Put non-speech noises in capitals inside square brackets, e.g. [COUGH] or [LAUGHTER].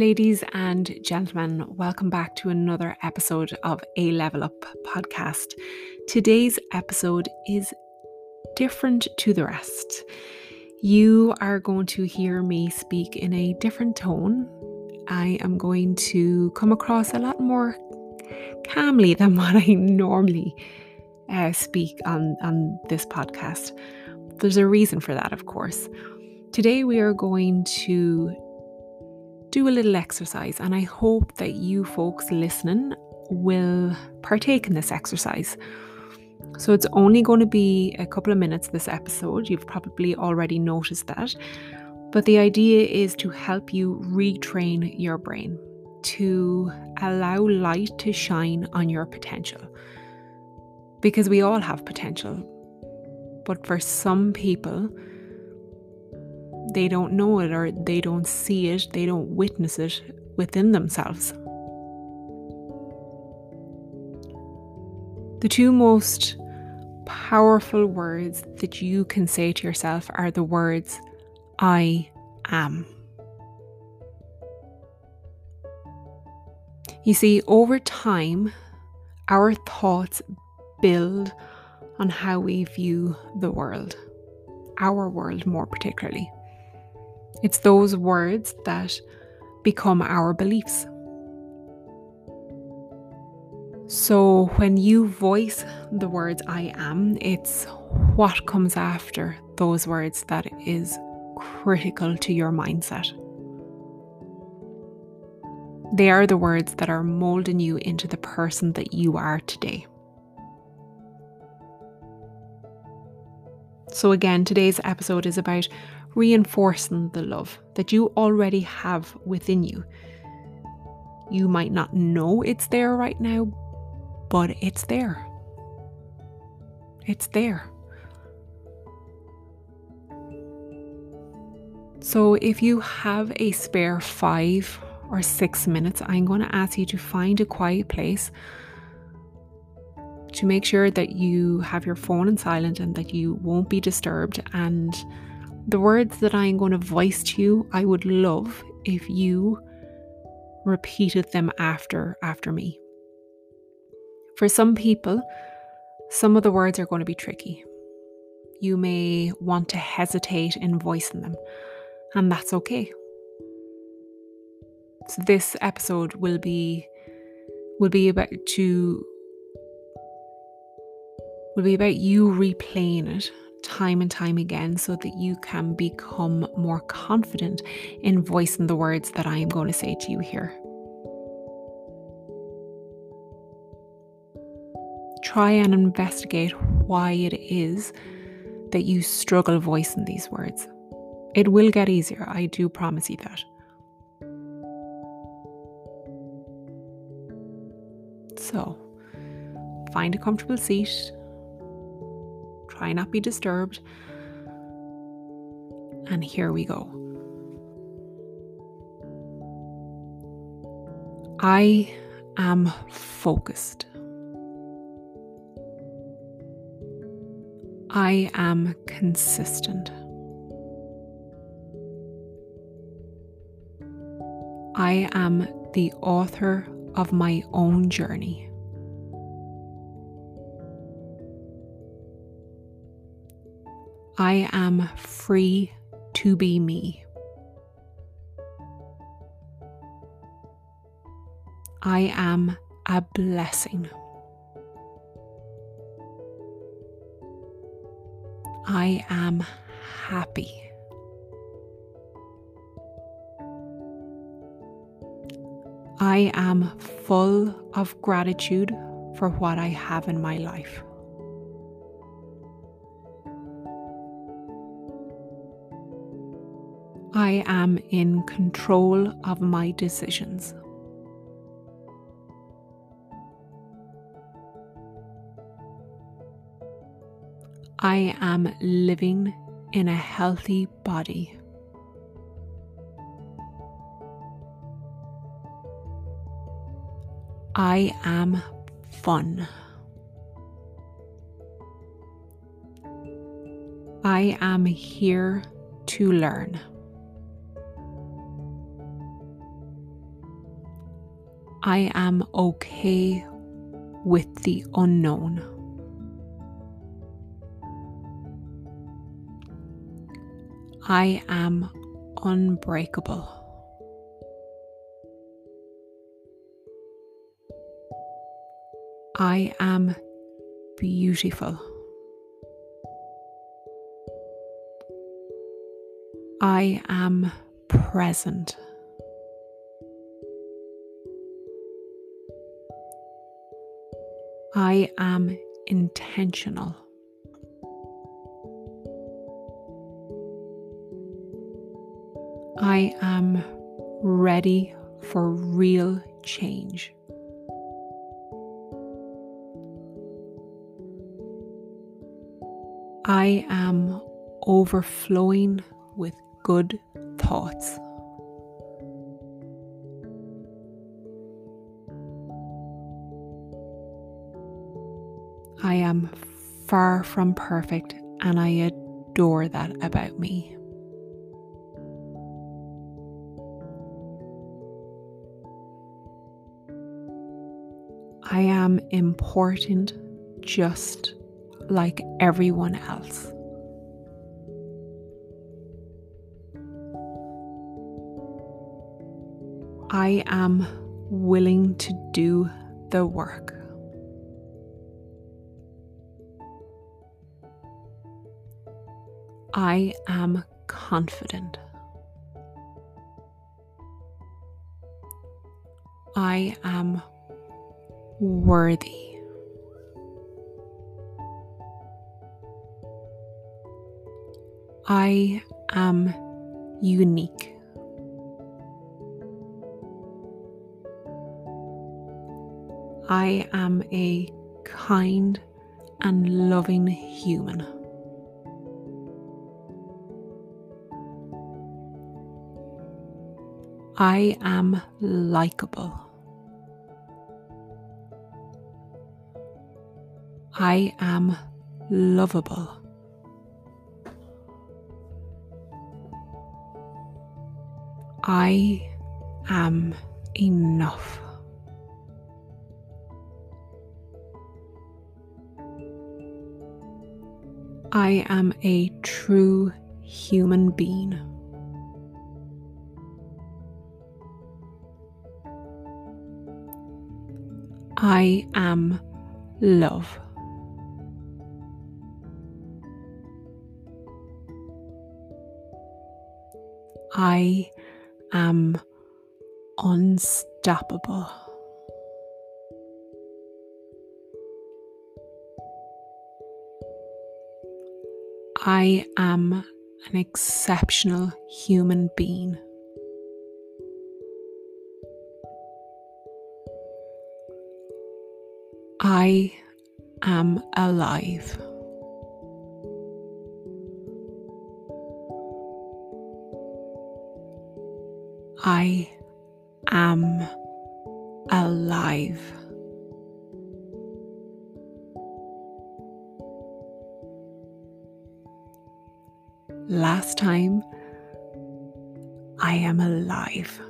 Ladies and gentlemen, welcome back to another episode of A Level Up podcast. Today's episode is different to the rest. You are going to hear me speak in a different tone. I am going to come across a lot more calmly [LAUGHS] than what I normally uh, speak on, on this podcast. There's a reason for that, of course. Today, we are going to do a little exercise, and I hope that you folks listening will partake in this exercise. So, it's only going to be a couple of minutes this episode. You've probably already noticed that. But the idea is to help you retrain your brain, to allow light to shine on your potential. Because we all have potential. But for some people, they don't know it or they don't see it, they don't witness it within themselves. The two most powerful words that you can say to yourself are the words, I am. You see, over time, our thoughts build on how we view the world, our world more particularly. It's those words that become our beliefs. So when you voice the words I am, it's what comes after those words that is critical to your mindset. They are the words that are molding you into the person that you are today. So, again, today's episode is about reinforcing the love that you already have within you. You might not know it's there right now, but it's there. It's there. So, if you have a spare five or six minutes, I'm going to ask you to find a quiet place to make sure that you have your phone in silent and that you won't be disturbed and the words that I'm going to voice to you, I would love if you repeated them after after me. For some people, some of the words are going to be tricky. You may want to hesitate in voicing them, and that's okay. So this episode will be will be about to will be about you replaying it time and time again so that you can become more confident in voicing the words that I am going to say to you here. Try and investigate why it is that you struggle voicing these words. It will get easier, I do promise you that. So, find a comfortable seat Try not be disturbed. And here we go. I am focused. I am consistent. I am the author of my own journey. I am free to be me. I am a blessing. I am happy. I am full of gratitude for what I have in my life. I am in control of my decisions. I am living in a healthy body. I am fun. I am here to learn. I am okay with the unknown. I am unbreakable. I am beautiful. I am present. I am intentional. I am ready for real change. I am overflowing with good thoughts. Am far from perfect and I adore that about me. I am important just like everyone else. I am willing to do the work. I am confident. I am worthy. I am unique. I am a kind and loving human. I am likable. I am lovable. I am enough. I am a true human being. I am love. I am unstoppable. I am an exceptional human being. I am alive. I am alive. Last time, I am alive.